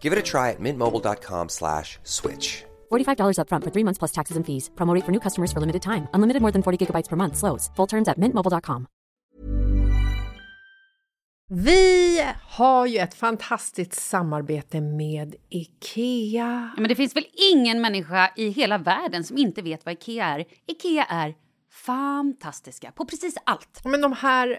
Give it a try at mintmobile.com slash switch. $45 upfront for three months plus taxes and fees. Promo rate for new customers for limited time. Unlimited more than 40 gigabytes per month. Slows. Full terms at mintmobile.com. Vi har ju ett fantastiskt samarbete med IKEA. Ja, men det finns väl ingen människa i hela världen som inte vet vad IKEA är. IKEA är fantastiska på precis allt. Men de här,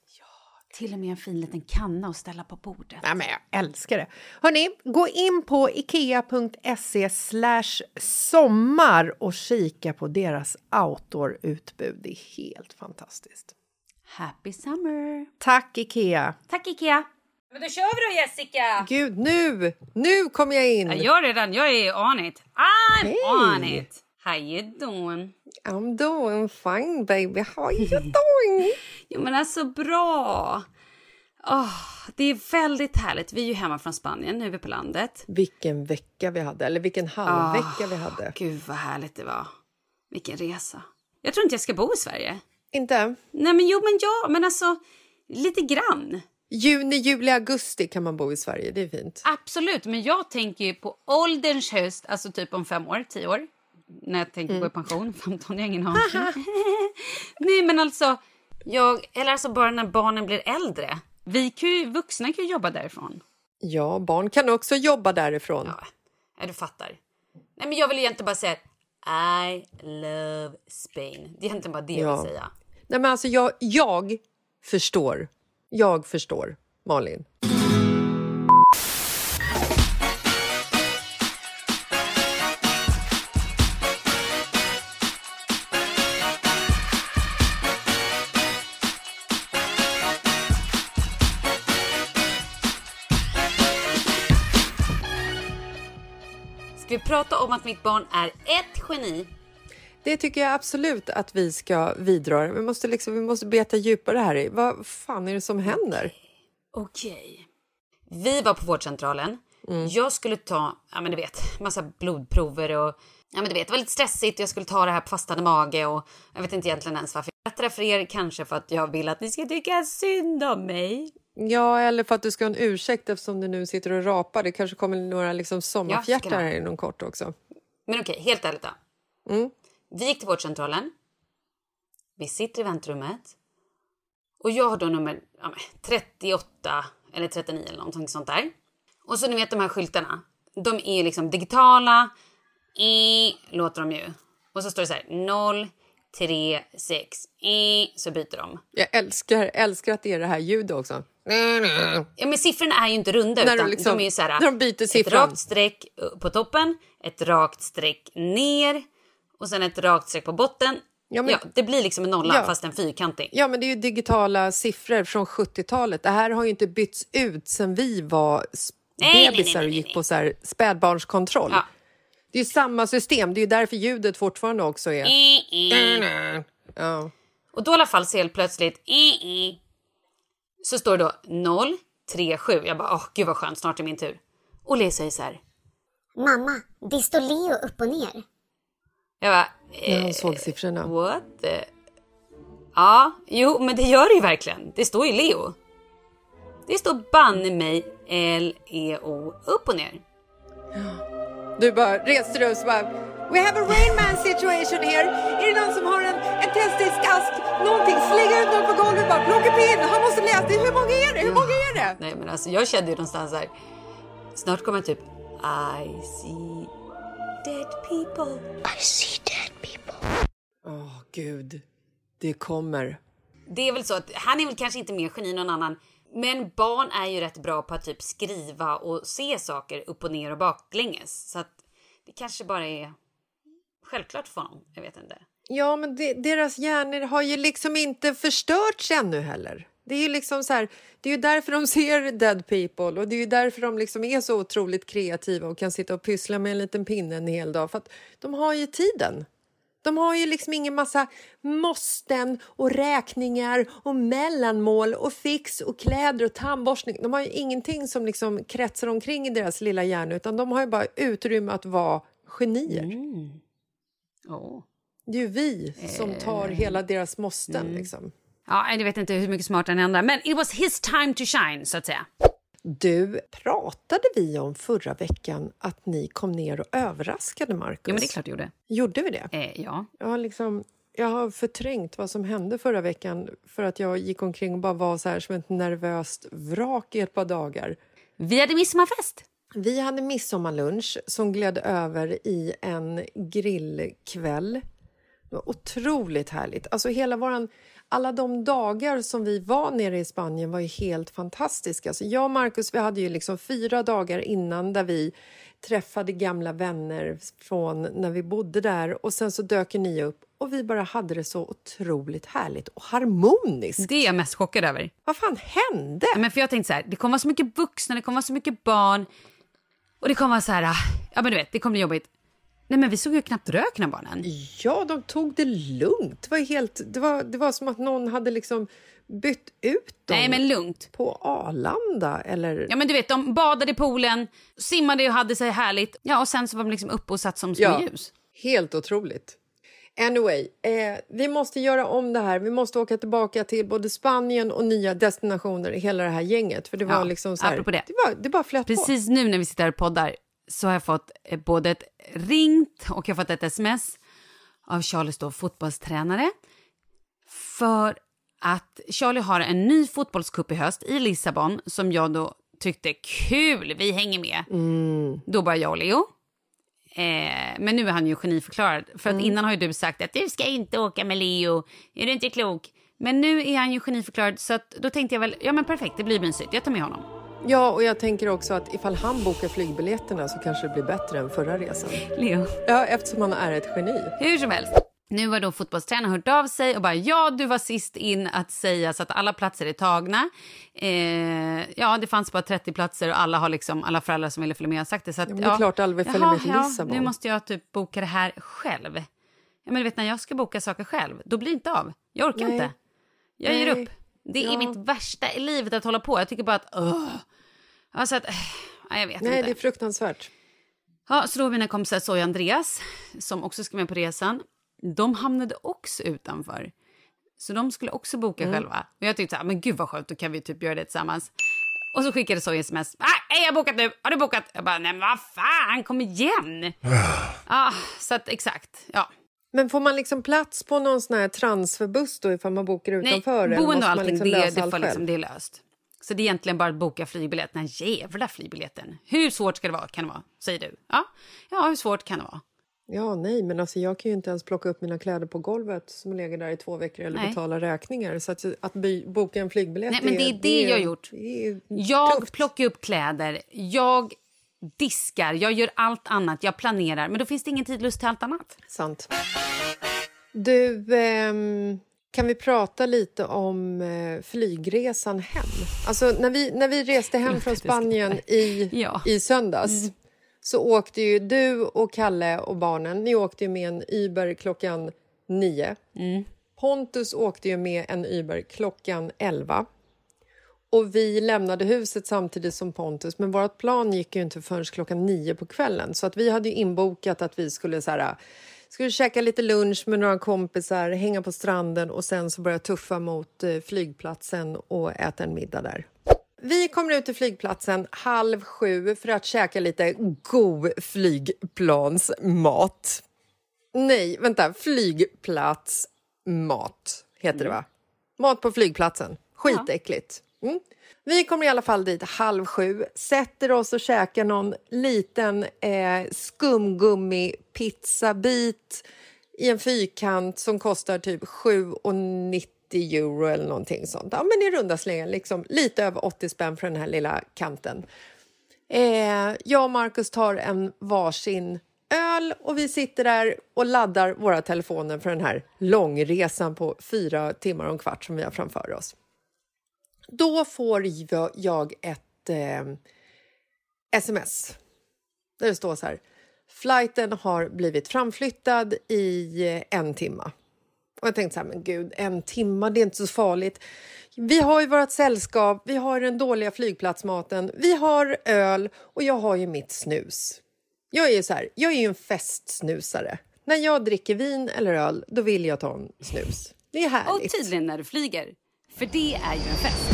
Till och med en fin liten kanna att ställa på bordet. Ja, men jag älskar det. Hörni, gå in på ikea.se sommar och kika på deras outdoor-utbud. Det är helt fantastiskt. Happy summer! Tack, Ikea! Tack Ikea! Men då kör vi då Jessica! Gud, nu! Nu kommer jag in! Jag är redan, jag är on it. I'm Hey. on it! How you doing? I'm doing fine, baby. How you doing? Jo men alltså bra! Åh, det är väldigt härligt. Vi är ju hemma från Spanien, nu är vi på landet. vilken vecka vi hade, eller vilken halvvecka vi hade. Gud vad härligt det var. Vilken resa. Jag tror inte jag ska bo i Sverige. Inte? Nej men jo men ja, men alltså lite grann. Juni, juli, augusti kan man bo i Sverige. Det är fint. Absolut, men jag tänker ju på ålderns höst, alltså typ om fem år, tio år. När jag tänker gå i pension, 15, jag har ingen aning. Nej men alltså, jag, eller alltså bara när barnen blir äldre. Vi kan vuxna kan ju jobba därifrån. Ja, barn kan också jobba därifrån. Ja, ja, du fattar. Nej men jag vill egentligen bara säga I love Spain. Det är egentligen bara det jag Ja. vill säga. Nej, men alltså jag, jag förstår. Jag förstår, Malin. Prata om att mitt barn är ett geni? Det tycker jag absolut att vi ska vidröra. Vi måste, liksom, vi måste beta djupare här i. Vad fan är det som händer? Okej. Vi var på vårdcentralen. Mm. Jag skulle ta, ja men du vet, massa blodprover och ja men du vet, det var lite stressigt. Jag skulle ta det här på fastande mage och jag vet inte egentligen ens varför Bättre för er kanske för att jag vill att ni ska tycka synd om mig. Ja, eller för att du ska ha en ursäkt eftersom du nu sitter och rapar. Det kanske kommer några liksom sommarfjärtar här inom kort också. Men okej, helt ärligt då. Mm. Vi gick till vårdcentralen. Vi sitter i väntrummet. Och jag har då nummer ja, men, 38 eller 39 eller någonting sånt där. Och så ni vet de här skyltarna. De är liksom digitala. I låter de ju. Och så står det så här 0, 3, 6, i. Så byter de. Jag älskar, älskar att det är det här ljudet också. Ja, men siffrorna är ju inte runda När utan liksom- de är så här. när de byter Ett siffran. rakt streck på toppen, ett rakt streck ner och sen ett rakt streck på botten. Ja, Ja, men- det blir liksom en nolla Ja. fast en fyrkantig. Ja, men det är ju digitala siffror från 70-talet. Det här har ju inte bytts ut sen vi var Nej, nej, nej, bebisar och nej, gick nej. på så här spädbarnskontroll. Ja. Det är ju samma system. Det är ju därför ljudet fortfarande också är... I, i. Ja. Och då i alla fall så helt plötsligt i, så står det då 0, 3, 7. Jag bara, åh gud vad skönt, snart är min tur. Och Lea säger så här. Mamma, det står Leo upp och ner. Jag bara, eh, såg siffrorna. what? the- Ja, jo, men det gör det ju verkligen. Det står ju Leo. Det står banne mig L-E-O upp och ner. Du bara reste dig och så bara... We have a Rain Man situation here. Är det någon som har en, en tändsticksask? Någonting? Slänger ut något på golvet bara. Plocka pin. Han måste läsa. Hur många är det? Hur många är det? Nej men alltså jag kände ju någonstans här. Snart kommer typ I see dead people. Åh, gud. Det kommer. Det är väl så att han är väl kanske inte mer geni än någon annan. Men barn är ju rätt bra på att typ skriva och se saker upp och ner och baklänges. Så att det kanske bara är självklart för honom. Jag vet inte. Ja, men det, deras hjärnor har ju liksom inte förstörts ännu heller. Det är ju liksom så här, det är ju därför de ser dead people och det är ju därför de liksom är så otroligt kreativa och kan sitta och pyssla med en liten pinne en hel dag. För att de har ju tiden. De har ju liksom ingen massa måsten och räkningar och mellanmål och fix och kläder och tandborstning. De har ju ingenting som liksom kretsar omkring i deras lilla hjärna utan de har ju bara utrymme att vara genier. Oh. Det är ju vi som tar hela deras måsten. Liksom. Ja, jag vet inte hur mycket smartare än andra. Men it was his time to shine så att säga. Du, pratade vi om förra veckan att ni kom ner och överraskade Marcus? Ja, men det är klart jag gjorde. Gjorde vi det? Eh, ja. Jag har, liksom, jag har förträngt vad som hände förra veckan för att jag gick omkring och bara var så här som ett nervöst vrak i ett par dagar. Vi hade midsommarfest. Vi hade midsommarlunch som gled över i en grillkväll. Det var otroligt härligt. Alltså hela våran, alla de dagar som vi var nere i Spanien var ju helt fantastiska. Alltså jag och Marcus vi hade ju liksom fyra dagar innan där vi träffade gamla vänner från när vi bodde där och sen så dök ni upp och vi bara hade det så otroligt härligt och harmoniskt. Det är jag mest chockad över. Vad fan hände? Men för jag tänkte så här, det kommer vara så mycket vuxna, det kommer vara så mycket barn. Och det kommer vara så här, ja men du vet, det kommer bli jobbigt. Nej men vi såg ju knappt röken av barnen. Ja, de tog det lugnt. Det var, helt, det var, det var som att någon hade liksom bytt ut dem Nej men lugnt. på Arlanda. Eller... Ja men du vet, de badade i poolen, simmade och hade sig härligt. Ja och sen så var de liksom uppe och satt som små Ja. ljus. Helt otroligt. Anyway, eh, vi måste göra om det här. Vi måste åka tillbaka till både Spanien och nya destinationer, hela det här gänget. För det var Ja, liksom så här, det. det, var, det bara flöt på. Precis nu när vi sitter här och poddar så har jag fått eh, både ett ringt och jag har fått ett sms av Charlies då fotbollstränare. För att Charlie har en ny fotbollscup i höst i Lissabon som jag då tyckte kul, vi hänger med. Då bara jag och Leo. Eh, men nu är han ju geniförklarad. För att innan har du sagt att du ska inte åka med Leo, är du inte klok? Men nu är han ju geniförklarad så att då tänkte jag väl, ja men perfekt, det blir mysigt, jag tar med honom. Ja, och jag tänker också att ifall han bokar flygbiljetterna så kanske det blir bättre än förra resan. Leo. Ja, eftersom han är ett geni. Hur som helst. Nu har då fotbollstränaren hört av sig och bara ja, du var sist in att säga så att alla platser är tagna. Eh, ja, det fanns bara 30 platser och alla har liksom alla föräldrar som ville följa med har sagt det. Så att, Ja, det är klart alla vill följa med till ja, Lissabon. Nu måste jag typ boka det här själv. Ja, men du vet när jag ska boka saker själv, då blir det inte av. Jag orkar Nej. inte. Jag ger Nej. upp. Det är Ja. mitt värsta i livet att hålla på. Jag tycker bara att, öh. Alltså att, äh, jag vet Nej, inte. det är fruktansvärt. Ja, så då mina kompisar och Andreas, som också ska med på resan, de hamnade också utanför. Så de skulle också boka själva. Och jag tyckte så här, men gud vad skönt, då kan vi typ göra det tillsammans. Och så skickade så sms. Ah, jag har bokat nu. Har du bokat? Jag bara, nej men vad fan, kom igen. ah, så att exakt, ja. Men får man liksom plats på någon sån här transferbuss då ifall man bokar utanför? eller boende och allting, liksom det, det, allt liksom, det är löst. Så det är egentligen bara att boka flygbiljett. Den jävla flygbiljetten. Hur svårt ska det vara? Kan det vara? Säger du. Ja, ja hur svårt kan det vara? Ja, nej, men alltså jag kan ju inte ens plocka upp mina kläder på golvet som ligger där i två veckor eller Nej. betala räkningar. Så att, att by, boka en flygbiljett... Nej, men det är det jag har gjort. Det Jag tufft. plockar upp kläder, jag diskar, jag gör allt annat, jag planerar. Men då finns det ingen tid lust till allt annat. Sant. Du, ehm, kan vi prata lite om eh, flygresan hem? Alltså, när vi, när vi reste hem från Spanien i, Ja. i söndags så åkte ju du och Kalle och barnen ni åkte ju med en Uber klockan nio. Pontus åkte ju med en Uber klockan elva. Och vi lämnade huset samtidigt som Pontus, men vårt plan gick ju inte förrän klockan nio på kvällen. Så att vi hade ju inbokat att vi skulle så här, skulle käka lite lunch med några kompisar, hänga på stranden och sen så börja tuffa mot eh, flygplatsen och äta en middag där. Vi kommer ut till flygplatsen halv sju för att käka lite god flygplansmat. Nej, vänta. Flygplatsmat heter det, va? Mat på flygplatsen. Skitäckligt. Mm. Vi kommer i alla fall dit halv sju, sätter oss och käkar någon liten eh, skumgummi-pizzabit i en fyrkant som kostar typ 7,90 euro eller någonting sånt. Ja, men i runda slängar, liksom lite över 80 spänn för den här lilla kanten. Eh, jag och Markus tar en varsin öl och vi sitter där och laddar våra telefoner för den här långresan på fyra timmar och en kvart som vi har framför oss. Då får jag- ett eh, sms där det står så här. Flighten har blivit framflyttad i eh, en timme. Och jag tänkte så här, men gud, en timma, det är inte så farligt. Vi har ju vårt sällskap, vi har den dåliga flygplatsmaten, vi har öl och jag har ju mitt snus. Jag är ju så här, jag är ju en festsnusare. När jag dricker vin eller öl, då vill jag ta en snus. Det är Och härligt. tydligen när du flyger. För det är ju en fest.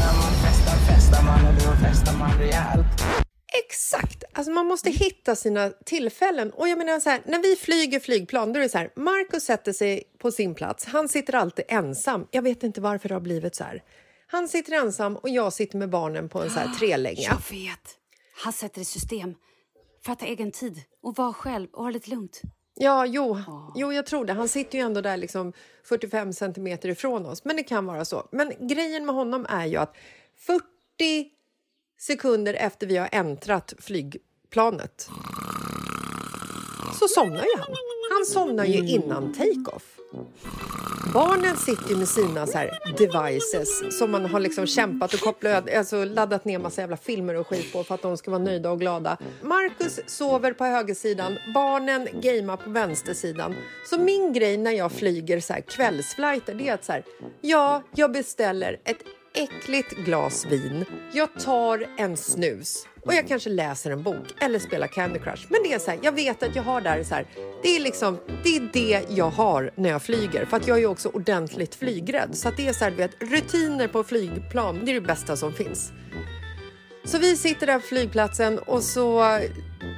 Exakt! Alltså man måste hitta sina tillfällen. Och jag menar så här, när vi flyger flygplan, då är det så här, Marcus sätter sig på sin plats. Han sitter alltid ensam. Jag vet inte varför det har blivit så här. Han sitter ensam och jag sitter med barnen på en så här trelänga. Jag vet. Han sätter i system för att ta egen tid och vara själv och ha lite lugnt. Ja, jo, jo, jag tror det. Han sitter ju ändå där liksom 45 centimeter ifrån oss. Men det kan vara så. Men grejen med honom är ju att 40 sekunder efter vi har äntrat flygplanet så somnar ju han. Han somnar ju innan take-off. Barnen sitter ju med sina så här devices som man har liksom kämpat och kopplat, alltså laddat ner massa jävla filmer och skit på för att de ska vara nöjda och glada. Marcus sover på högersidan, barnen gamear på vänstersidan. Så min grej när jag flyger så här kvällsflighter det är att så här, ja, jag beställer ett äckligt glas vin, jag tar en snus och jag kanske läser en bok eller spelar Candy Crush. Men det är så här, jag vet att jag har där så här, det är liksom, det är det jag har när jag flyger. För att jag är ju också ordentligt flygrädd. Så att det är så här, du vet, rutiner på flygplan, det är det bästa som finns. Så vi sitter där på flygplatsen och så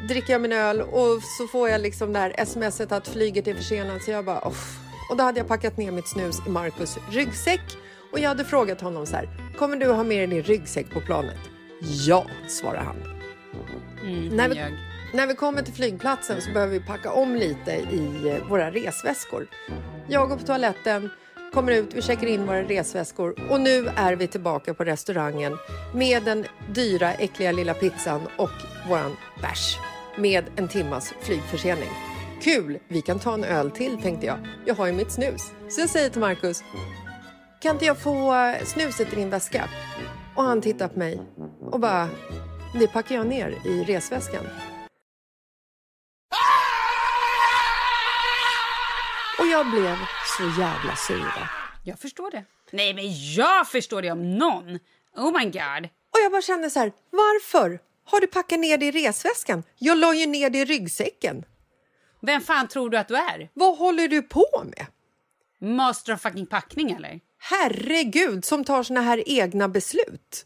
dricker jag min öl och så får jag liksom det här smset att flyget är försenat. Så jag bara, Off. Och då hade jag packat ner mitt snus i Marcus ryggsäck och jag hade frågat honom så här, kommer du ha med dig din ryggsäck på planet? Ja, svarade han. när, vi, när vi kommer till flygplatsen så behöver vi packa om lite i eh, våra resväskor. Jag går på toaletten, kommer ut, vi checkar in våra resväskor och nu är vi tillbaka på restaurangen med den dyra, äckliga lilla pizzan och våran bärs med en timmas flygförsening. Kul, vi kan ta en öl till tänkte jag. Jag har ju mitt snus. Så jag säger till Marcus, kan inte jag få snuset i din väska? Och han tittar på mig och bara, det packar jag ner i resväskan. Och jag blev så jävla sur. Jag förstår det. Nej, men jag förstår det om någon. Oh my god. Och jag bara kände så här, varför har du packat ner det i resväskan? Jag la ju ner det i ryggsäcken. Vem fan tror du att du är? Vad håller du på med? Master of fucking packning eller? Herregud, som tar såna här egna beslut.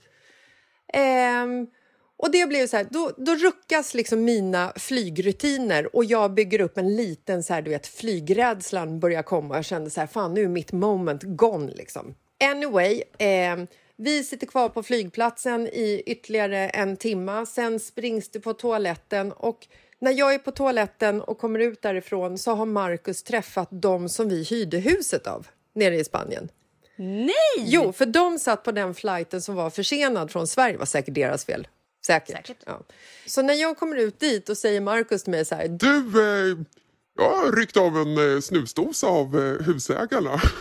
Ehm, och det blir så här, då, då ruckas liksom mina flygrutiner och jag bygger upp en liten så här, du vet, flygrädslan börjar komma. Jag kände så här, fan nu är mitt moment gone liksom. Anyway, eh, vi sitter kvar på flygplatsen i ytterligare en timma. Sen springs det på toaletten och när jag är på toaletten och kommer ut därifrån så har Marcus träffat dem som vi hyrde huset av nere i Spanien. Nej! Jo, för de satt på den flighten som var försenad från Sverige. Det var säkert deras fel. Säkert. Säkert. Ja. Så när jag kommer ut dit och säger Marcus till mig så här... Du, eh, jag har ryckt av en eh, snusdosa av eh, husägarna.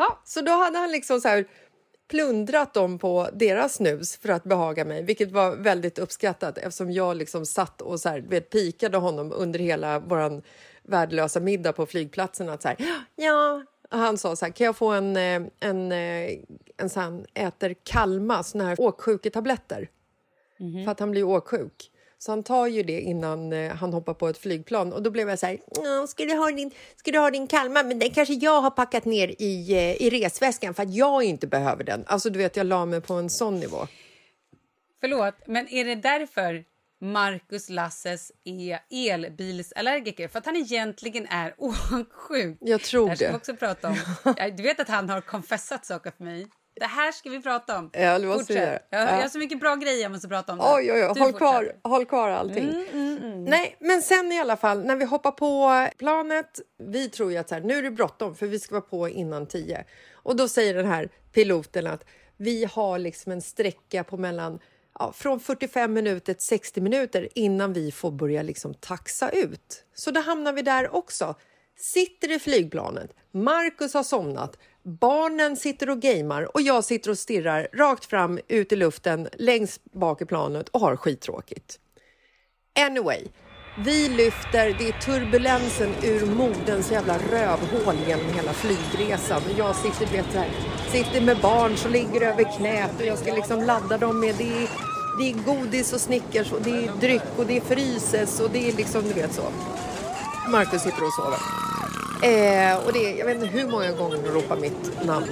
Ja, så då hade han liksom så här plundrat dem på deras snus för att behaga mig, vilket var väldigt uppskattat eftersom jag liksom satt och så här, vet, pikade honom under hela vår värdelösa middag på flygplatsen. Att så här, ja, han sa så här, kan jag få en, eh, en, eh, en sån äter Kalma, såna här åksjuketabletter? För att han blir åksjuk. Så han tar ju det innan eh, han hoppar på ett flygplan. Och då blev jag så här, "Ja, ska du ha din, ska du ha din Kalmar? Men den kanske jag har packat ner i, i resväskan för att jag inte behöver den. Alltså du vet, jag la mig på en sån nivå. Förlåt, men är det därför Marcus Lasses är elbilsallergiker? För att han egentligen är åksjuk? Jag tror det. här ska det. vi också prata om. Du vet att han har confessat saker för mig. Det här ska vi prata om. Ja, det måste vi göra. Jag, jag Ja. har så mycket bra grejer jag måste prata om. det. Oj, oj, oj. Du Håll kvar, håll kvar allting. Nej, men sen i alla fall, när vi hoppar på planet, vi tror ju att så här, nu är det bråttom för vi ska vara på innan tio. Och då säger den här piloten att vi har liksom en sträcka på mellan ja, från 45 minuter till 60 minuter innan vi får börja liksom taxa ut. Så då hamnar vi där också. Sitter i flygplanet, Marcus har somnat, barnen sitter och gamer och jag sitter och stirrar rakt fram ut i luften längst bak i planet och har skittråkigt. Anyway, vi lyfter, det är turbulensen ur moderns jävla rövhål genom hela flygresan. Och jag sitter, du vet, så här, sitter med barn som ligger över knät och jag ska liksom ladda dem med det är, det är godis och Snickers och det är dryck och det är fryses och det är liksom, du vet så. Marcus sitter och sover. Eh, och det jag vet inte hur många gånger de ropar mitt namn.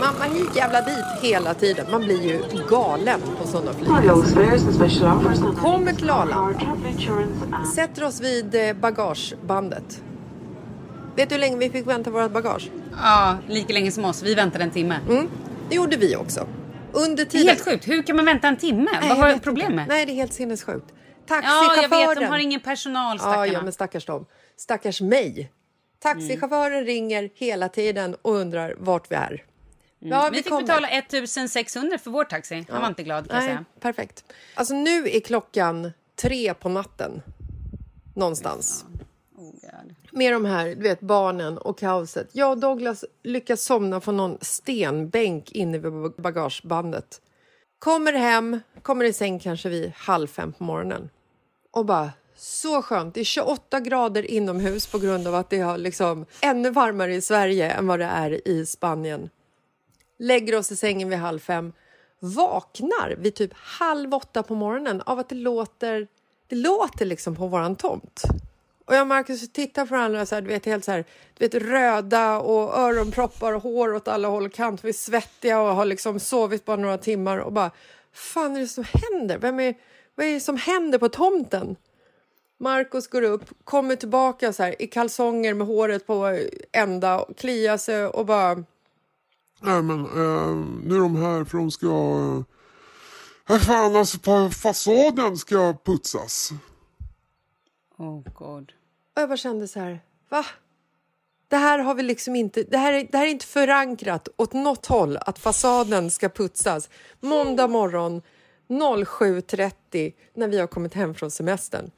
Mamma hit, jävla dit, hela tiden. Man blir ju galen på sådana flygresor. Kommer till Arlanda. Sätter oss vid eh, bagagebandet. Vet du hur länge vi fick vänta vårt bagage? Ja, lika länge som oss. Vi väntade en timme. Mm, det gjorde vi också. Under Det är tiden... helt sjukt. Hur kan man vänta en timme? Nej, Vad var problemet? inte. Nej, det är helt sinnessjukt. Ja, Taxichauffören... jag vet. De har ingen personal, Ja, stackarna. ja, men stackars dem. Stackars mig. Taxichauffören Mm. ringer hela tiden och undrar vart vi är. Ja, vi fick kommer. betala 1600 för vår taxi. Han var inte glad kan Nej, säga. perfekt. Alltså nu är klockan tre på natten. Någonstans. Oh. Med de här du vet, barnen och kaoset. Jag och Douglas lyckas somna på någon stenbänk inne vid bagagebandet. Kommer hem, kommer i säng kanske vid halv fem på morgonen. Och bara, så skönt. Det är 28 grader inomhus på grund av att det är liksom ännu varmare i Sverige än vad det är i Spanien. Lägger oss i sängen vid halv fem. Vaknar vid typ halv åtta på morgonen av att det låter, det låter liksom på våran tomt. Och jag och Marcus tittar på varandra så här, du vet, helt så här, du vet, röda och öronproppar och hår åt alla håll och kant. Vi är svettiga och har liksom sovit bara några timmar och bara, fan är det som händer? Vem är, vad är det som händer på tomten? Marcus går upp, kommer tillbaka så här, i kalsonger med håret på ända, och kliar sig och bara... Nej men eh, nu är de här för de ska... Eh, fan alltså på fasaden ska putsas. Oh, God. Och jag bara kände så här, va? Det här har vi liksom inte, det här, är, det här är inte förankrat åt något håll att fasaden ska putsas. Måndag morgon 07.30 när vi har kommit hem från semestern.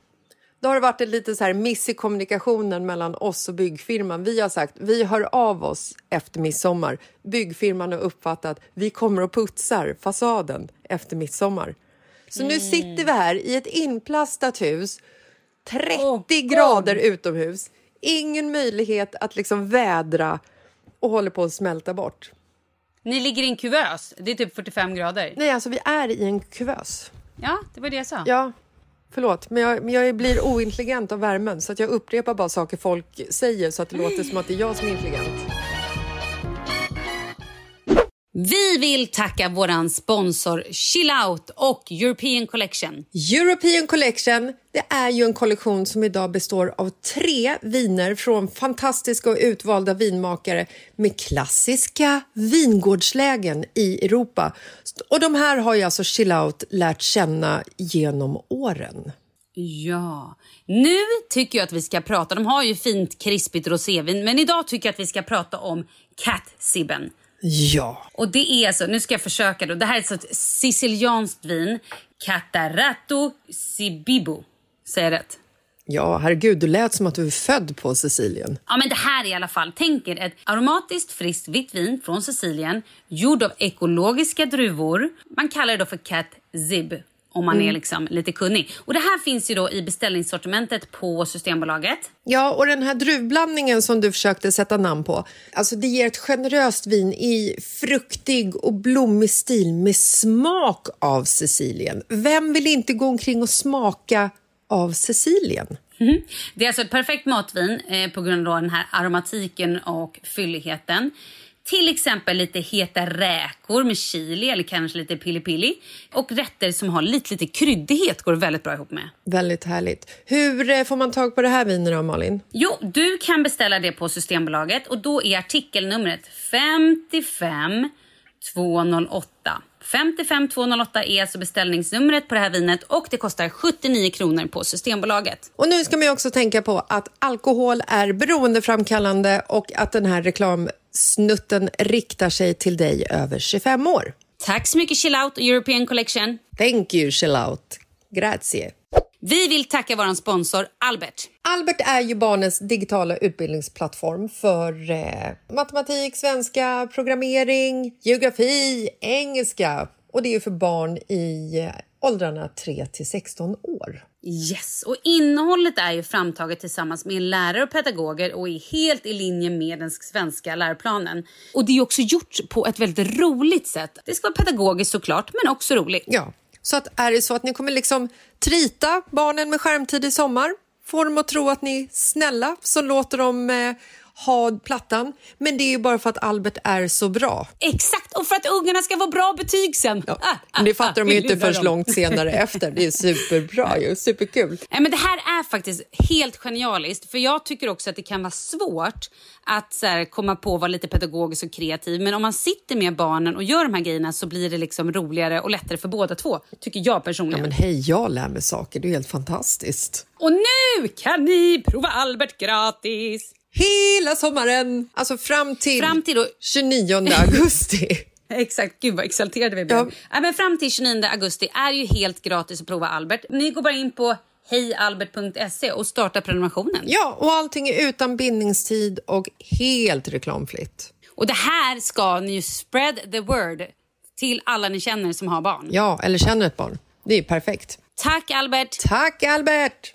Då har det varit en liten så här miss i kommunikationen mellan oss och byggfirman. Vi har sagt vi hör av oss efter midsommar. Byggfirman har uppfattat vi kommer och putsar fasaden efter midsommar. Så nu sitter vi här i ett inplastat hus 30 Oh, God. grader utomhus. Ingen möjlighet att liksom vädra och håller på att smälta bort. Ni ligger i en kuvös. Det är typ 45 grader. Nej, alltså vi är i en kuvös. Ja, det var det jag sa. Ja, förlåt, men jag, men jag blir ointelligent av värmen så att jag upprepar bara saker folk säger så att det låter som att det är jag som är intelligent. Vi vill tacka våran sponsor Chillout och European Collection. European Collection det är ju en kollektion som idag består av tre viner från fantastiska och utvalda vinmakare med klassiska vingårdslägen i Europa. Och de här har ju alltså Chillout lärt känna genom åren. Ja. Nu tycker jag att vi ska prata, de har ju fint krispigt rosévin, men idag tycker jag att vi ska prata om Cat Sibben. Ja. Och det är alltså, nu ska jag försöka då, det här är alltså ett sicilianskt vin, Catarato Sibibo. Säger jag rätt? Ja, herregud, du lät som att du är född på Sicilien. Ja, men det här är i alla fall, tänk er ett aromatiskt friskt vitt vin från Sicilien, gjord av ekologiska druvor. Man kallar det för Cat Zib om man mm. är liksom lite kunnig. Och Det här finns ju då i beställningssortimentet på Systembolaget. Ja, och den här druvblandningen som du försökte sätta namn på, alltså det ger ett generöst vin i fruktig och blommig stil med smak av Sicilien. Vem vill inte gå omkring och smaka av Sicilien? Mm. Det är alltså ett perfekt matvin eh, på grund av den här aromatiken och fylligheten. Till exempel lite heta räkor med chili eller kanske lite pili-pili. Och rätter som har lite, lite kryddighet går väldigt bra ihop med. Väldigt härligt. Hur eh, får man tag på det här vinet då, Malin? Jo, du kan beställa det på Systembolaget och då är artikelnumret 55 208. 55208 är alltså beställningsnumret på det här vinet och det kostar 79 kronor på Systembolaget. Och nu ska man också tänka på att alkohol är beroendeframkallande och att den här reklamsnutten riktar sig till dig över 25 år. Tack så mycket Chill Out European Collection. Thank you Chill Out. Grazie. Vi vill tacka vår sponsor Albert. Albert är ju barnens digitala utbildningsplattform för eh, matematik, svenska, programmering, geografi, engelska. Och det är ju för barn i eh, åldrarna 3 till 16 år. Yes, och innehållet är ju framtaget tillsammans med lärare och pedagoger och är helt i linje med den svenska läroplanen. Och det är också gjort på ett väldigt roligt sätt. Det ska vara pedagogiskt såklart, men också roligt. Ja, så att är det så att ni kommer liksom trita barnen med skärmtid i sommar, får dem att tro att ni är snälla, så låter de eh, ha plattan. Men det är ju bara för att Albert är så bra. Exakt, och för att ungarna ska få bra betyg sen. Ja, ah, ah, det fattar ah, de ju inte först långt senare efter. Det är superbra ju, superkul. Nej, men det här är faktiskt helt genialiskt. För jag tycker också att det kan vara svårt att så här, komma på att vara lite pedagogisk och kreativ. Men om man sitter med barnen och gör de här grejerna så blir det liksom roligare och lättare för båda två. Tycker jag personligen. Ja, men hej, jag lär mig saker. Det är helt fantastiskt. Och nu kan ni prova Albert gratis! Hela sommaren. Alltså fram till, fram till då... 29 augusti. Exakt, gud vad exalterade vi blev. Ja. Ja, men fram till 29 augusti är ju helt gratis att prova Albert. Ni går bara in på hejalbert.se och startar prenumerationen. Ja, och allting är utan bindningstid och helt reklamfritt. Och det här ska ni ju spread the word till alla ni känner som har barn. Ja, eller känner ett barn. Det är perfekt. Tack Albert! Tack Albert!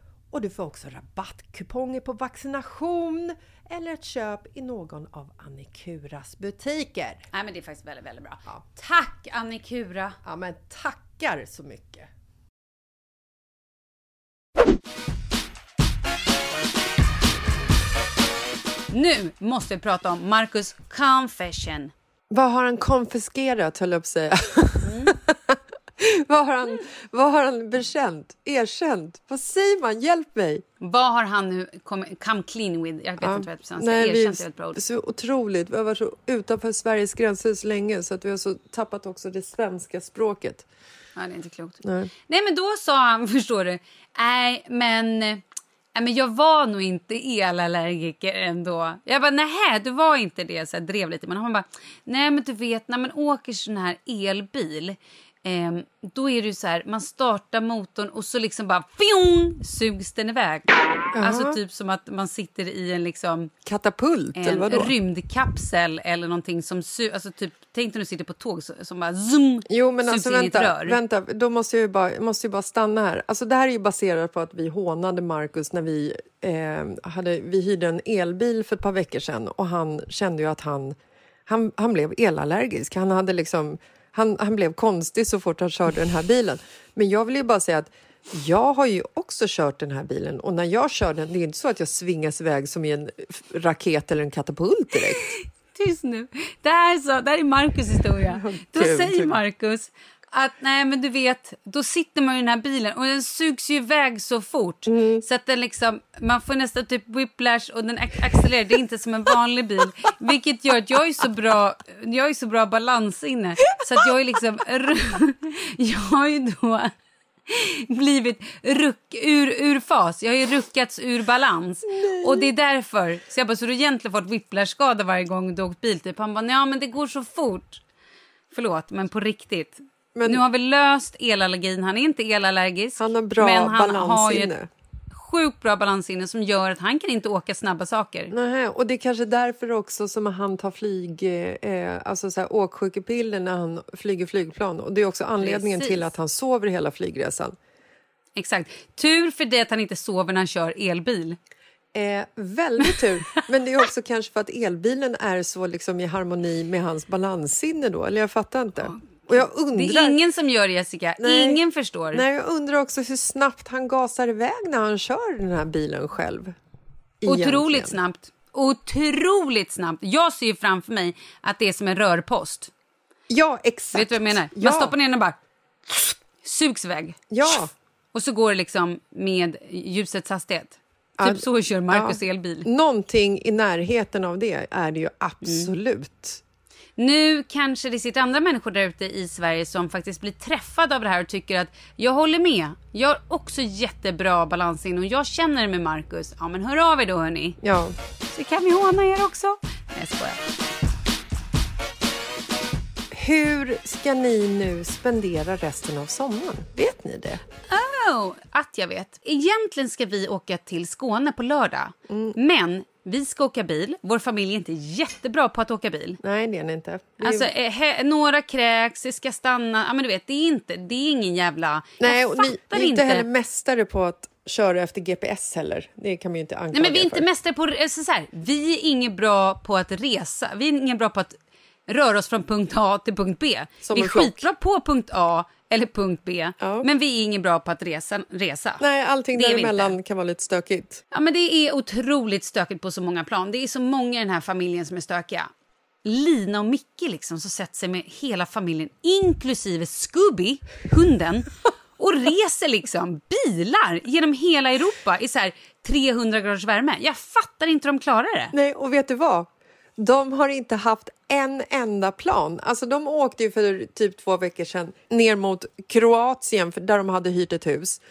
och du får också rabattkuponger på vaccination eller ett köp i någon av Annikuras butiker. Nej men det är faktiskt väldigt, väldigt bra. Tack Annikura! Ja men tackar så mycket! Nu måste vi prata om Marcus confession. Vad har han konfiskerat, höll jag på att säga. vad, har han, vad har han bekänt? Erkänt? Vad säger man? Hjälp mig! Vad har han nu come, come clean with? Jag vet Ja. inte vad på svenska. Nej, vi, Erkänt är ett bra ord. så otroligt. Vi har varit så utanför Sveriges gränser så länge så att vi har så tappat också det svenska språket. Ja, det är inte klokt. Nej. Nej, men då sa han, förstår du, nej, men, nej, men jag var nog inte elallergiker ändå. Jag bara, nej, du var inte det. Så jag drev lite. Men han bara, nej, men du vet, när man åker sån här elbil, ehm, då är det ju så här, man startar motorn och så liksom bara, fjong, sugs den iväg. Alltså typ som att man sitter i en liksom Katapult, eller en vadå? rymdkapsel eller någonting som su- alltså typ tänk när du sitter på tåg så- som bara zoom Jo, men alltså vänta, vänta, då måste jag ju bara, måste ju bara stanna här. Alltså det här är ju baserat på att vi hånade Marcus när vi, eh, hade, vi hyrde en elbil för ett par veckor sedan och han kände ju att han, han, han blev elallergisk. Han, hade liksom, han, han blev konstig så fort han körde den här bilen. Men jag vill ju bara säga att jag har ju också kört den här bilen och när jag kör den, det är inte så att jag svingas iväg som i en raket eller en katapult direkt. Tyst nu. Det här är, så, det här är Marcus historia. Då säger Marcus att nej men du vet, då sitter man i den här bilen och den sugs ju iväg så fort Mm. så att den liksom, man får nästan typ whiplash och den ac- accelererar. Det är inte som en vanlig bil, vilket gör att jag är så bra, jag är så bra balans inne så att jag är liksom, jag har ju då blivit ruck, ur, ur fas. Jag har ju ruckats ur balans. Och det är därför. Så jag bara, så du egentligen fått whiplash-skada varje gång du åkt bil? Typ. Han bara, ja men det går så fort. Förlåt, men på riktigt. Men- nu har vi löst elallergin. Han är inte elallergisk. Han har bra men han har ju balansinne. ett sjukt bra balanssinne som gör att han kan inte åka snabba saker. Nej, och det är kanske därför också som han tar flyg, eh, alltså så här, åksjukepiller när han flyger flygplan. Och det är också anledningen Precis. till att han sover hela flygresan. Exakt. Tur för det att han inte sover när han kör elbil. Eh, väldigt tur. Men det är också kanske för att elbilen är så liksom i harmoni med hans balanssinne då. Eller jag fattar inte. Och jag undrar... Det är ingen som gör det, Jessica. Nej. Ingen förstår. Nej, jag undrar också hur snabbt han gasar iväg när han kör den här bilen själv. Otroligt Egentligen. snabbt. Otroligt snabbt. Jag ser framför mig att det är som en rörpost. Ja, exakt. Vet du vad jag menar? Man Ja. stoppar ner den och bara sugs iväg. Ja. Och så går det liksom med ljusets hastighet. Typ så kör Marcus ja. elbil. Någonting i närheten av det är det ju absolut. Nu kanske det sitter andra människor där ute i Sverige som faktiskt blir träffade av det här och tycker att jag håller med. Jag har också jättebra balansinne och jag känner med Marcus. Ja men hör av er då hörni. Ja. Så kan vi håna er också. Nej jag skojar. Hur ska ni nu spendera resten av sommaren? Vet ni det? Oh, att jag vet. Egentligen ska vi åka till Skåne på lördag. Mm. Men vi ska åka bil. Vår familj är inte jättebra på att åka bil. Nej, det är ni inte. Det är- Alltså, eh, he, några kräks, det ska stanna. Ja, men du vet, det är inte, det är ingen jävla... Nej, jag och ni, fattar ni är inte heller mästare på att köra efter GPS heller. Det kan man ju inte anklaga Nej, men vi är inte för. mästare på... Alltså, så här, vi är inget bra på att resa. Vi är inget bra på att röra oss från punkt A till punkt B. Som vi är skitbra på punkt A eller punkt B, men vi är inget bra på att resa. resa. Nej, allting Det däremellan kan vara lite stökigt. Ja, men det är otroligt stökigt på så många plan. Det är så många i den här familjen som är stökiga. Lina och Micke liksom, som sätter sig med hela familjen, inklusive Scooby, hunden, och reser liksom bilar genom hela Europa i så här 300 graders värme. Jag fattar inte hur de klarar det. Nej, och vet du vad? De har inte haft en enda plan. Alltså, de åkte ju för typ två veckor sedan ner mot Kroatien där de hade hyrt ett hus.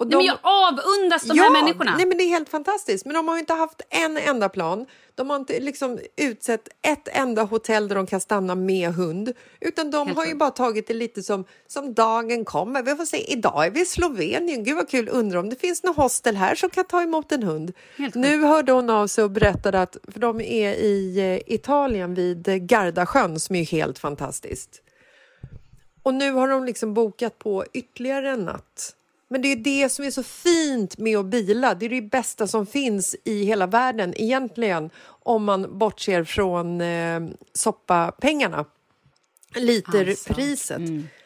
Och Nej, men jag avundas de här människorna. Nej, men det är helt fantastiskt. Men de har inte haft en enda plan. De har inte liksom utsett ett enda hotell där de kan stanna med hund. Utan de Helt har ju bara tagit det lite som, som dagen kommer. Vi får se, idag är vi i Slovenien. Gud vad kul, undrar om det finns något hostel här som kan ta emot en hund. Helt Nu hörde hon av sig och berättade att, för de är i eh, Italien vid Gardasjön som är helt fantastiskt. Och nu har de liksom bokat på ytterligare en natt. Men det är det som är så fint med att bila. Det är det bästa som finns i hela världen egentligen om man bortser från eh, soppapengarna, literpriset.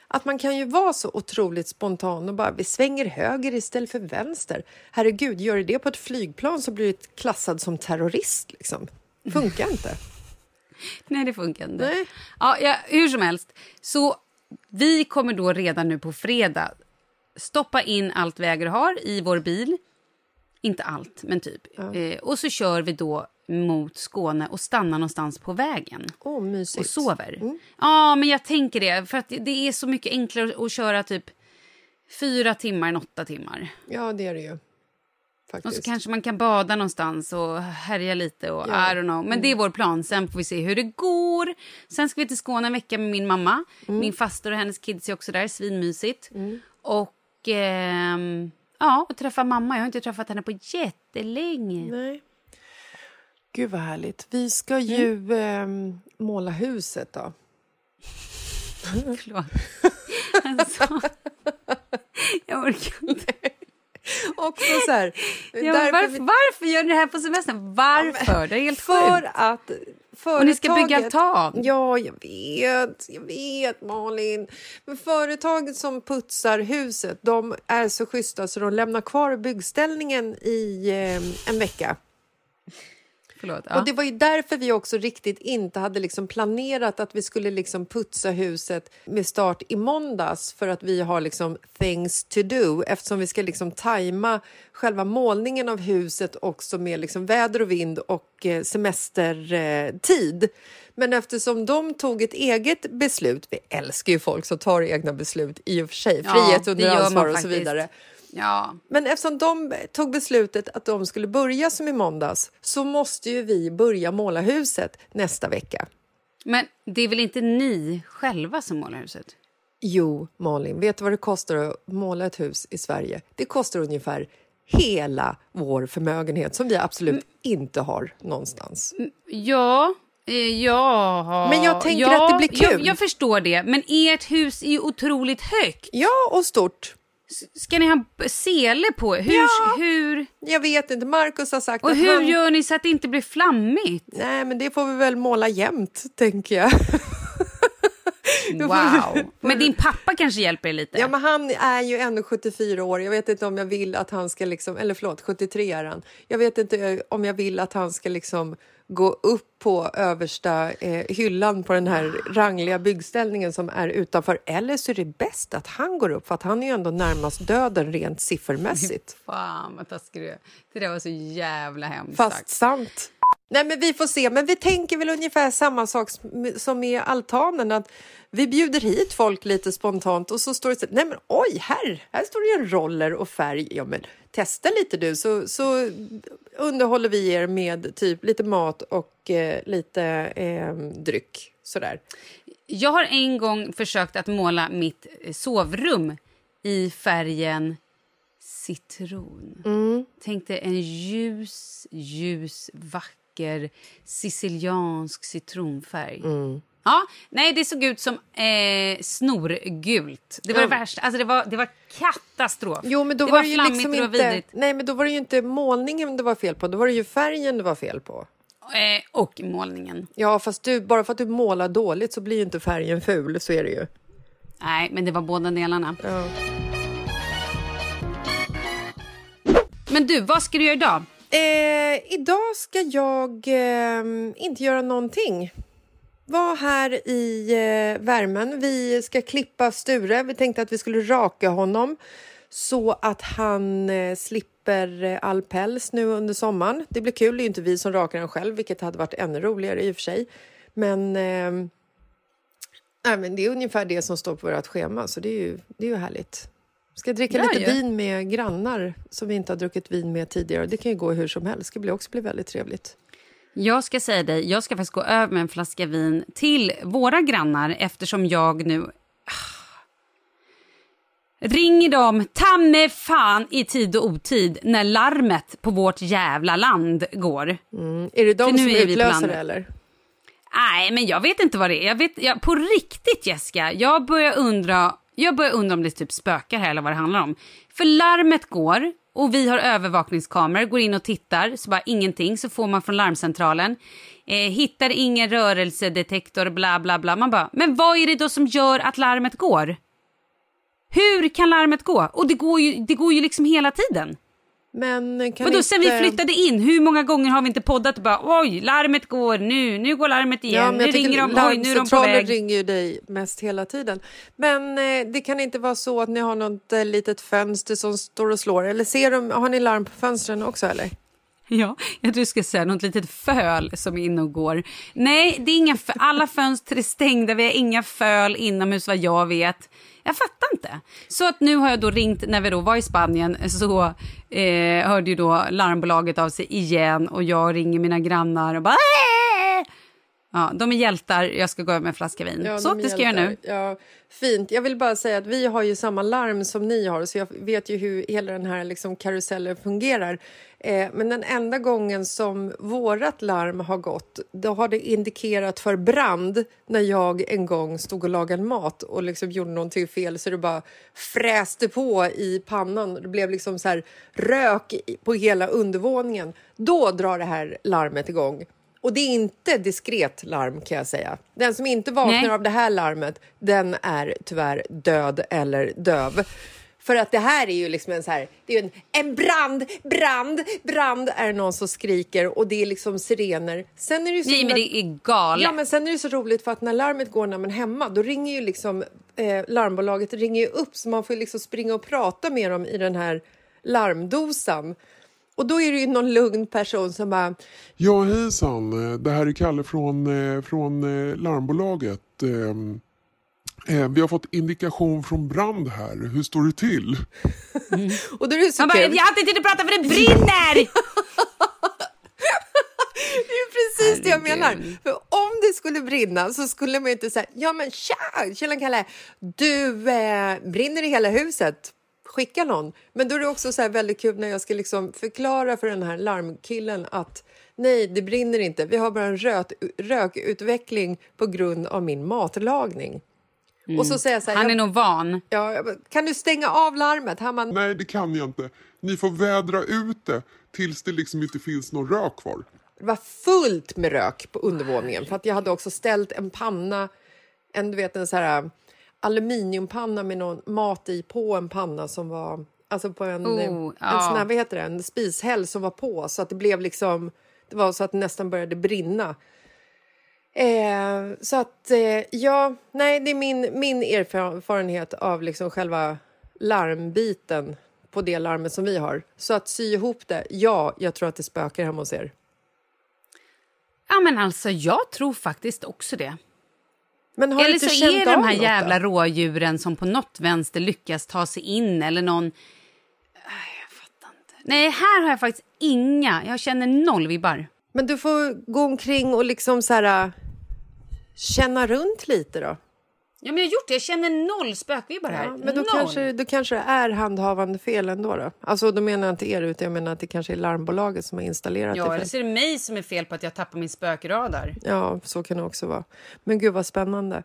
Att man kan ju vara så otroligt spontan och bara vi svänger höger istället för vänster. Herregud, gör du det på ett flygplan så blir du klassad som terrorist. Liksom. Funkar inte. Nej, det funkar inte. Nej. Ja, ja, hur som helst. Så vi kommer då redan nu på fredag stoppa in allt vi äger och har i vår bil. Inte allt, men typ. Eh, och så kör vi då mot Skåne och stannar någonstans på vägen. Åh, mysigt. Och sover. Ja, men jag tänker det. För att det- är så mycket enklare att köra typ fyra timmar än åtta timmar. Ja, det är det ju. Och Faktiskt. så kanske man kan bada någonstans och härja lite och Ja. I don't know. Men det är vår plan. Sen får vi se hur det går. Sen ska vi till Skåne en vecka med min mamma. Min faster och hennes kids är också där. Svinmysigt. Och ehm, ja, och träffa mamma. Jag har inte träffat henne på jättelänge. Nej. Gud vad härligt. Vi ska ju Mm. ehm, måla huset då. Förlåt. Alltså, jag orkar inte. Också så här, Ja, men varför, vi- varför gör ni det här på semestern? Varför? Det är helt för sjukt. att företaget... Och ni ska bygga altan. Ja, jag vet. Jag vet, Malin. Men företaget som putsar huset, de är så schyssta så de lämnar kvar byggställningen i eh, en vecka. Förlåt. Ja. Och det var ju därför vi också riktigt inte hade liksom planerat att vi skulle liksom putsa huset med start i måndags för att vi har liksom things to do eftersom vi ska liksom tajma själva målningen av huset också med liksom väder och vind och eh, semestertid. Men eftersom de tog ett eget beslut, vi älskar ju folk som tar egna beslut i och för sig, Ja, frihet det under ansvar och så vidare. Ja. Men eftersom de tog beslutet att de skulle börja som i måndags så måste ju vi börja måla huset nästa vecka. Men det är väl inte ni själva som målar huset? Jo, Malin, vet du vad det kostar att måla ett hus i Sverige? Det kostar ungefär hela vår förmögenhet som vi absolut inte har någonstans. Ja, eh, ja. Men jag tänker ja, att det blir kul. Jag, jag förstår det, men ert hus är ju otroligt högt. Ja, och stort. Ska ni ha sele på? Hur, Ja. hur, Jag vet inte, Markus har sagt och att hur han... gör ni så att det inte blir flammigt? Nej, men det får vi väl måla jämt, tänker jag. Wow. Men din pappa kanske hjälper er lite? Ja, men han är ju ändå 74 år. Jag vet inte om jag vill att han ska liksom, eller förlåt, 73 är han. Jag vet inte om jag vill att han ska liksom gå upp på översta eh, hyllan på den här rangliga byggställningen som är utanför. Eller så är det bäst att han går upp för att han är ju ändå närmast döden rent siffermässigt. Fan vad taskig du är. Det där var så jävla hemskt Fast sagt. sant. Nej, men vi får se. Men vi tänker väl ungefär samma sak som- med altanen. Att vi bjuder hit folk lite spontant och så står det så nej men oj, här, här står det en roller och färg. Ja, men testa lite du så, så underhåller vi er med typ lite mat och eh, lite eh, dryck. Sådär. Jag har en gång försökt att måla mitt eh, sovrum i färgen citron. Mm. Tänkte en ljus, ljus, vacker siciliansk citronfärg. Mm. Ja, nej, det såg ut som eh, snorgult. Det var Ja. det värsta. Alltså, det, var, det var katastrof. Jo, men då det var, var ju flammigt liksom det var inte... vidrigt. Nej, men då var det ju inte målningen det var fel på. Då var det ju färgen det var fel på. Eh, och målningen. Ja, fast du, bara för att du målar dåligt så blir ju inte färgen ful. Så är det ju. Nej, men det var båda delarna. Ja. Men du, vad ska du göra idag? Eh, idag ska jag eh, inte göra någonting. Var här i eh, värmen. Vi ska klippa Sture. Vi tänkte att vi skulle raka honom så att han eh, slipper eh, all päls nu under sommaren. Det blir kul. Det är inte vi som rakar den själv, vilket hade varit ännu roligare i och för sig. Men, eh, nej, men det är ungefär det som står på vårt schema, så det är ju, det är ju härligt. Ska dricka Bra lite ju. vin med grannar som vi inte har druckit vin med tidigare. Det kan ju gå hur som helst. Det ska bli också bli väldigt trevligt. Jag ska säga dig, jag ska faktiskt gå över med en flaska vin till våra grannar eftersom jag nu... Ah. Ringer dem ta mig fan i tid och otid när larmet på vårt jävla land går. Är det de För som är utlöser det eller? Nej, men jag vet inte vad det är. Jag vet, jag, på riktigt, Jessica, jag börjar undra jag börjar undra om det typ spökar här eller vad det handlar om. För larmet går och vi har övervakningskameror, går in och tittar, så bara ingenting, så får man från larmcentralen. Eh, hittar ingen rörelsedetektor, bla bla bla. Man bara, men vad är det då som gör att larmet går? Hur kan larmet gå? Och det går ju, det går ju liksom hela tiden. Men kan Vadå, inte... sen vi flyttade in, hur många gånger har vi inte poddat och bara oj, larmet går nu, nu går larmet igen, Ja, nu ringer de, oj, nu är de på väg. ringer ju dig mest hela tiden. Men eh, det kan inte vara så att ni har något eh, litet fönster som står och slår. Eller ser de, har ni larm på fönstren också eller? Ja, jag tror du ska säga något litet föl som är inne och går. Nej, det är inga föl. alla fönster är stängda, vi har inga föl inomhus vad jag vet. Jag fattar inte. Så att nu har jag då ringt, när vi då var i Spanien, så eh, hörde ju då larmbolaget av sig igen och jag ringer mina grannar och bara Aah! Ja, de är hjältar, jag ska gå över med en flaska vin. Ja, så, de det ska jag nu. Ja, fint. Jag vill bara säga att vi har ju samma larm som ni har så jag vet ju hur hela den här liksom karusellen fungerar. Eh, men den enda gången som vårat larm har gått då har det indikerat för brand när jag en gång stod och lagade mat och liksom gjorde någonting fel så det bara fräste på i pannan. Det blev liksom så här rök på hela undervåningen. Då drar det här larmet igång. Och det är inte diskret larm kan jag säga. Den som inte vaknar Nej. av det här larmet, den är tyvärr död eller döv. För att det här är ju liksom en så här, det är en, en brand, brand, brand är det någon som skriker och det är liksom sirener. Sen är det ju så Nej, men det är galet. Ja, men sen är det så roligt för att när larmet går när man är hemma, då ringer ju liksom eh, larmbolaget ringer ju upp så man får liksom springa och prata med dem i den här larmdosan. Och då är det ju någon lugn person som bara, Ja hejsan, det här är Kalle från, eh, från eh, larmbolaget. Ehm, eh, Vi har fått indikation från brand här. Hur står det till? och då är det så Man bara, jag har inte tid att prata för det brinner! Det är precis det jag menar. För om det skulle brinna så skulle man ju inte säga ja men tja, tjena Kalle, du eh, brinner i hela huset. Skicka någon. Men då är det också så här väldigt kul när jag ska liksom förklara för den här larmkillen att nej, det brinner inte. Vi har bara en rök, rökutveckling på grund av min matlagning. Mm. Och så säger jag så här, Han är jag, nog van. ja, kan du stänga av larmet? Han bara, Nej, det kan jag inte. Ni får vädra ut det tills det liksom inte finns någon rök kvar. Det var fullt med rök på undervåningen för att jag hade också ställt en panna, en, du vet, en så här aluminiumpanna med någon mat i på en panna som var alltså på en, Oh, en ja. sån här, vad heter det, en spishäll som var på så att det blev liksom det var så att det nästan började brinna. Eh, så att eh, ja, nej, det är min, min erfarenhet av liksom själva larmbiten på det larmet som vi har. Så att sy ihop det, ja, jag tror att det spökar hemma hos er. Ja, men alltså, jag tror faktiskt också det. Men har du Eller så är det de här jävla då? rådjuren som på något vänster lyckas ta sig in eller någon... Nej, jag fattar inte. Nej, här har jag faktiskt inga. Jag känner noll vibbar. Men du får gå omkring och liksom så här, äh, känna runt lite då. Ja, men jag har gjort det. Jag känner noll spökvibbar här. Ja, men då noll. kanske, då kanske det är handhavande fel ändå då. Alltså då menar jag inte er utan jag menar att det kanske är larmbolaget som har installerat Ja, det eller fel. så är det mig som är fel på att jag tappar min spökradar. Ja, så kan det också vara. Men gud vad spännande.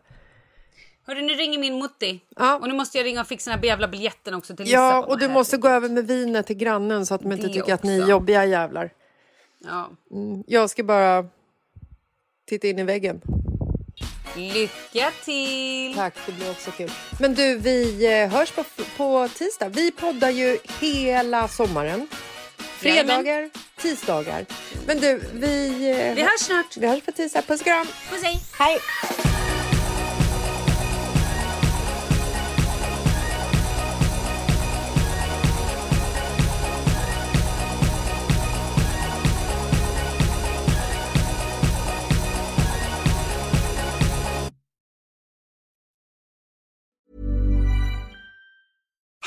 Hörru, nu ringer min mutti. Ja. Och nu måste jag ringa och fixa den här jävla biljetten också till Ja, Lissabon. och du måste gå över med vinet till grannen så att de inte tycker att ni är också. jobbiga jävlar. Ja. Mm, Jag ska bara titta in i väggen. Lycka till! Tack, det blir också kul. Men du, vi eh, hörs på, på tisdag. Vi poddar ju hela sommaren. Fredagar, tisdagar. Men du, vi... eh, Vi hörs snart. Vi hörs på tisdag. Puss och kram. Puss, hej. Hej!